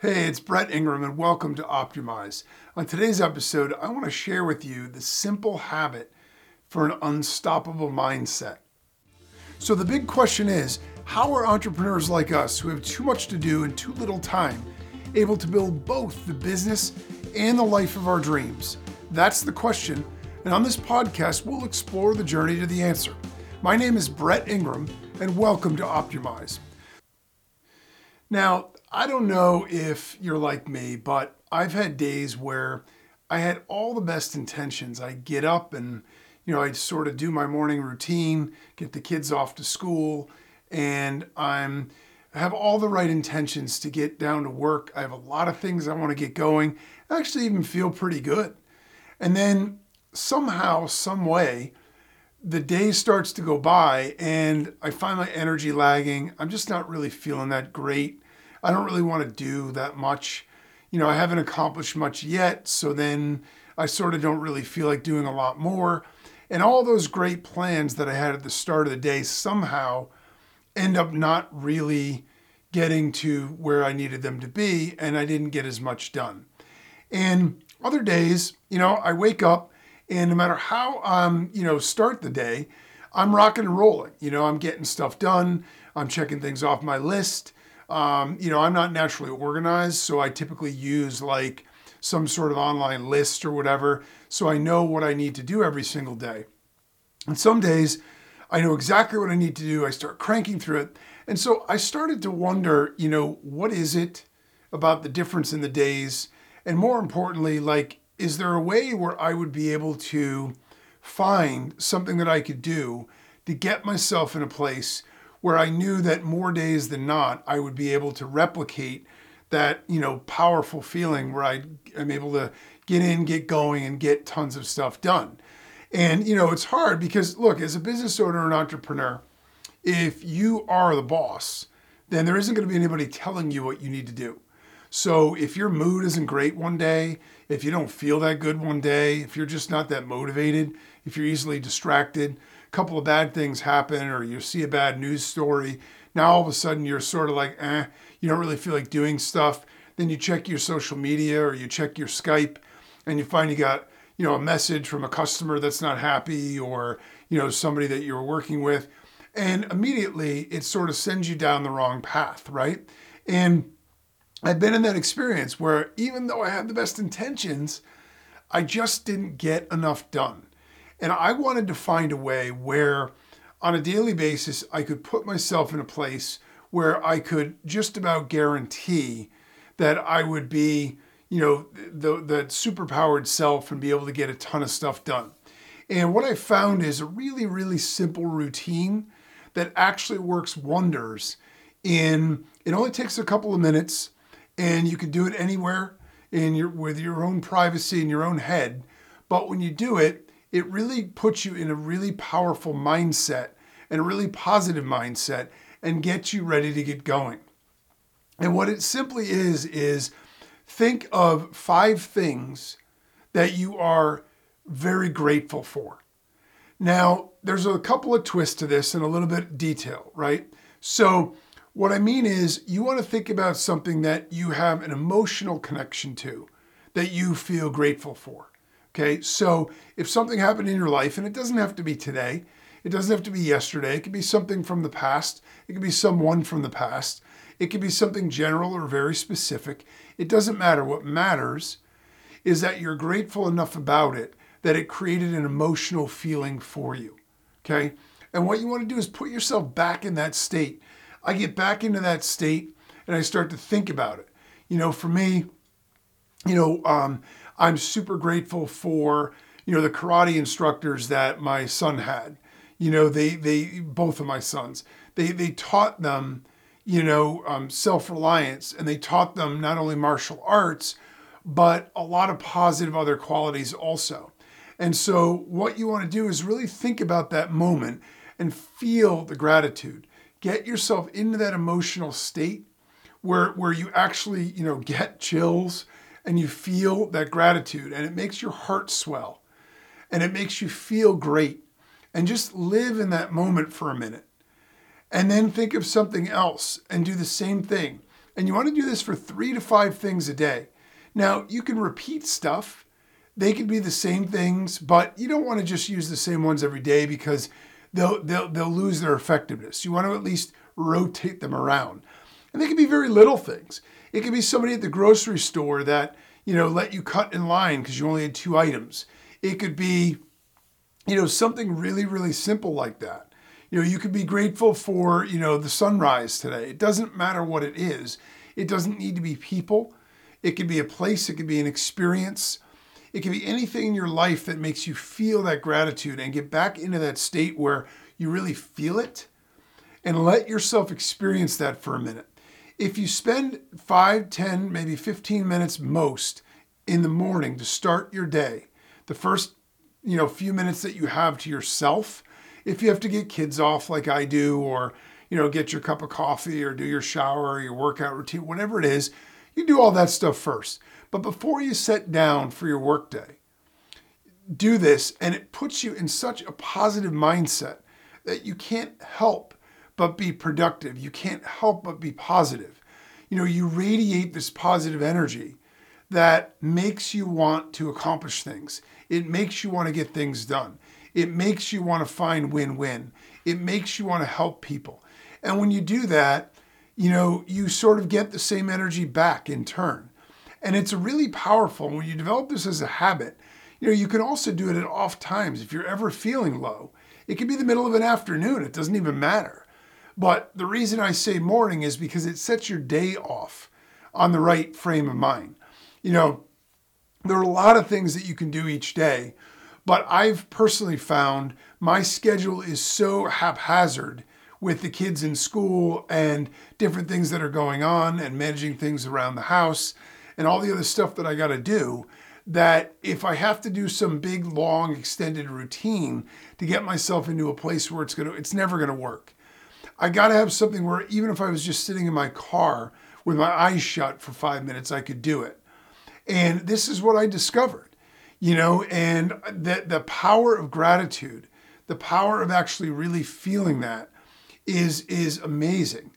Hey, it's Brett Ingram, and welcome to Optimize. On today's episode, I want to share with you the simple habit for an unstoppable mindset. So, the big question is how are entrepreneurs like us, who have too much to do and too little time, able to build both the business and the life of our dreams? That's the question, and on this podcast, we'll explore the journey to the answer. My name is Brett Ingram, and welcome to Optimize. Now, I don't know if you're like me, but I've had days where I had all the best intentions. I get up and, you know, I sort of do my morning routine, get the kids off to school, and I'm I have all the right intentions to get down to work. I have a lot of things I want to get going. I actually even feel pretty good. And then somehow, some way, the day starts to go by and I find my energy lagging. I'm just not really feeling that great. I don't really want to do that much. You know, I haven't accomplished much yet, so then I sort of don't really feel like doing a lot more. And all those great plans that I had at the start of the day somehow end up not really getting to where I needed them to be, and I didn't get as much done. And other days, you know, I wake up and no matter how um, you know, start the day, I'm rocking and rolling. You know, I'm getting stuff done. I'm checking things off my list. Um, you know, I'm not naturally organized, so I typically use like some sort of online list or whatever, so I know what I need to do every single day. And some days I know exactly what I need to do. I start cranking through it. And so I started to wonder, you know, what is it about the difference in the days? And more importantly, like, is there a way where I would be able to find something that I could do to get myself in a place where I knew that more days than not, I would be able to replicate that, you know, powerful feeling where I am able to get in, get going, and get tons of stuff done. And, you know, it's hard because, look, as a business owner and entrepreneur, if you are the boss, then there isn't going to be anybody telling you what you need to do. So if your mood isn't great one day, if you don't feel that good one day, if you're just not that motivated, if you're easily distracted, couple of bad things happen or you see a bad news story, now all of a sudden you're sort of like, eh, you don't really feel like doing stuff. Then you check your social media or you check your Skype and you find you got, you know, a message from a customer that's not happy or, you know, somebody that you're working with. And immediately it sort of sends you down the wrong path, right? And I've been in that experience where even though I had the best intentions, I just didn't get enough done. And I wanted to find a way where, on a daily basis, I could put myself in a place where I could just about guarantee that I would be, you know, the, the superpowered self and be able to get a ton of stuff done. And what I found is a really, really simple routine that actually works wonders in it only takes a couple of minutes and you can do it anywhere in your with your own privacy in your own head. But when you do it, it really puts you in a really powerful mindset and a really positive mindset and gets you ready to get going. And what it simply is, is think of five things that you are very grateful for. Now, there's a couple of twists to this and a little bit of detail, right? So, what I mean is, you want to think about something that you have an emotional connection to, that you feel grateful for. Okay, so if something happened in your life, and it doesn't have to be today, it doesn't have to be yesterday, it could be something from the past, it could be someone from the past, it could be something general or very specific. It doesn't matter. What matters is that you're grateful enough about it that it created an emotional feeling for you. Okay, and what you want to do is put yourself back in that state. I get back into that state and I start to think about it. You know, for me, you know, um, I'm super grateful for you know the karate instructors that my son had. You know, they they both of my sons they they taught them you know um, self reliance and they taught them not only martial arts but a lot of positive other qualities also. And so what you want to do is really think about that moment and feel the gratitude. Get yourself into that emotional state where where you actually, you know, get chills and you feel that gratitude and it makes your heart swell and it makes you feel great. And just live in that moment for a minute. And then think of something else and do the same thing. And you want to do this for three to five things a day. Now, you can repeat stuff. They could be the same things, but you don't want to just use the same ones every day because they'll, they'll, they'll lose their effectiveness. You want to at least rotate them around. And they can be very little things. It could be somebody at the grocery store that, you know, let you cut in line because you only had two items. It could be, you know, something really, really simple like that. You know, you could be grateful for, you know, the sunrise today. It doesn't matter what it is. It doesn't need to be people. It could be a place, it could be an experience. It could be anything in your life that makes you feel that gratitude and get back into that state where you really feel it and let yourself experience that for a minute. If you spend 5, 10, maybe 15 minutes most in the morning to start your day, the first, you know, few minutes that you have to yourself, if you have to get kids off like I do or, you know, get your cup of coffee or do your shower or your workout routine, whatever it is, you do all that stuff first. But before you sit down for your workday, do this and it puts you in such a positive mindset that you can't help but be productive. You can't help but be positive. You know, you radiate this positive energy that makes you want to accomplish things. It makes you want to get things done. It makes you want to find win win. It makes you want to help people. And when you do that, you know, you sort of get the same energy back in turn. And it's really powerful. When you develop this as a habit, you know, you can also do it at off times. If you're ever feeling low, it could be the middle of an afternoon, it doesn't even matter. But the reason I say morning is because it sets your day off on the right frame of mind. You know, there are a lot of things that you can do each day, but I've personally found my schedule is so haphazard with the kids in school and different things that are going on and managing things around the house and all the other stuff that I got to do that if I have to do some big long extended routine to get myself into a place where it's going to it's never going to work. I got to have something where even if I was just sitting in my car with my eyes shut for 5 minutes I could do it. And this is what I discovered. You know, and the the power of gratitude, the power of actually really feeling that is is amazing.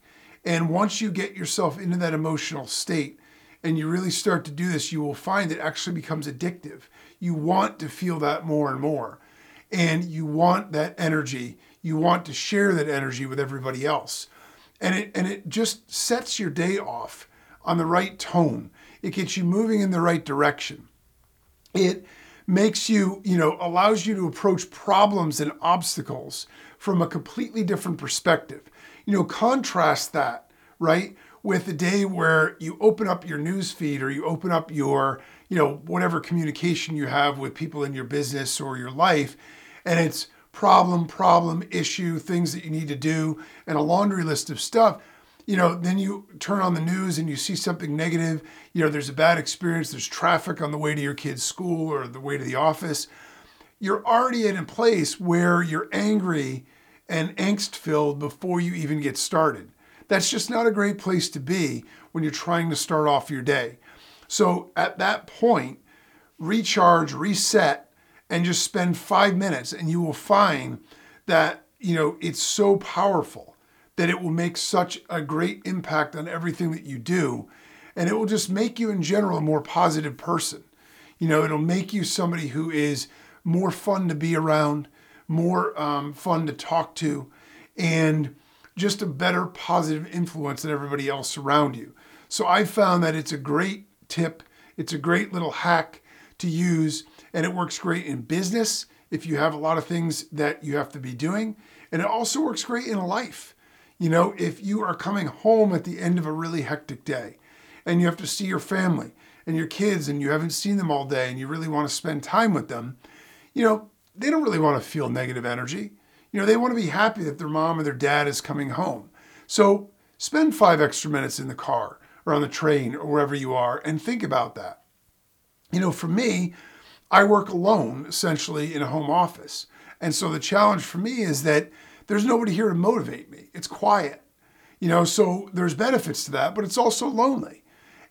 And once you get yourself into that emotional state and you really start to do this, you will find it actually becomes addictive. You want to feel that more and more. And you want that energy. You want to share that energy with everybody else. And it and it just sets your day off on the right tone. It gets you moving in the right direction. It makes you, you know, allows you to approach problems and obstacles from a completely different perspective. You know, contrast that, right, with a day where you open up your news feed or you open up your, you know, whatever communication you have with people in your business or your life, and it's problem, problem, issue, things that you need to do, and a laundry list of stuff you know, then you turn on the news and you see something negative. You know, there's a bad experience, there's traffic on the way to your kid's school or the way to the office. You're already in a place where you're angry and angst filled before you even get started. That's just not a great place to be when you're trying to start off your day. So at that point, recharge, reset, and just spend five minutes, and you will find that, you know, it's so powerful that it will make such a great impact on everything that you do. And it will just make you, in general, a more positive person. You know, it'll make you somebody who is more fun to be around, more um, fun to talk to, and just a better positive influence than everybody else around you. So I found that it's a great tip, it's a great little hack to use, and it works great in business if you have a lot of things that you have to be doing. And it also works great in life. You know, if you are coming home at the end of a really hectic day and you have to see your family and your kids and you haven't seen them all day and you really want to spend time with them, you know, they don't really want to feel negative energy. You know, they want to be happy that their mom or their dad is coming home. So spend five extra minutes in the car or on the train or wherever you are and think about that. You know, for me, I work alone essentially in a home office. And so the challenge for me is that there's nobody here to motivate me. It's quiet. You know, so there's benefits to that, but it's also lonely.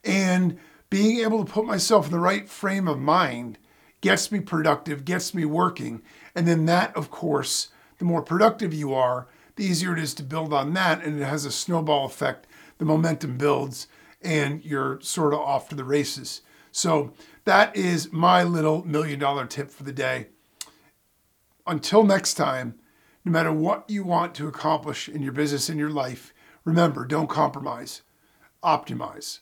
And being able to put myself in the right frame of mind gets me productive, gets me working. And then that, of course, the more productive you are, the easier it is to build on that. And it has a snowball effect. The momentum builds and you're sort of off to the races. So that is my little million dollar tip for the day. Until next time, no matter what you want to accomplish in your business, in your life, remember don't compromise, optimize.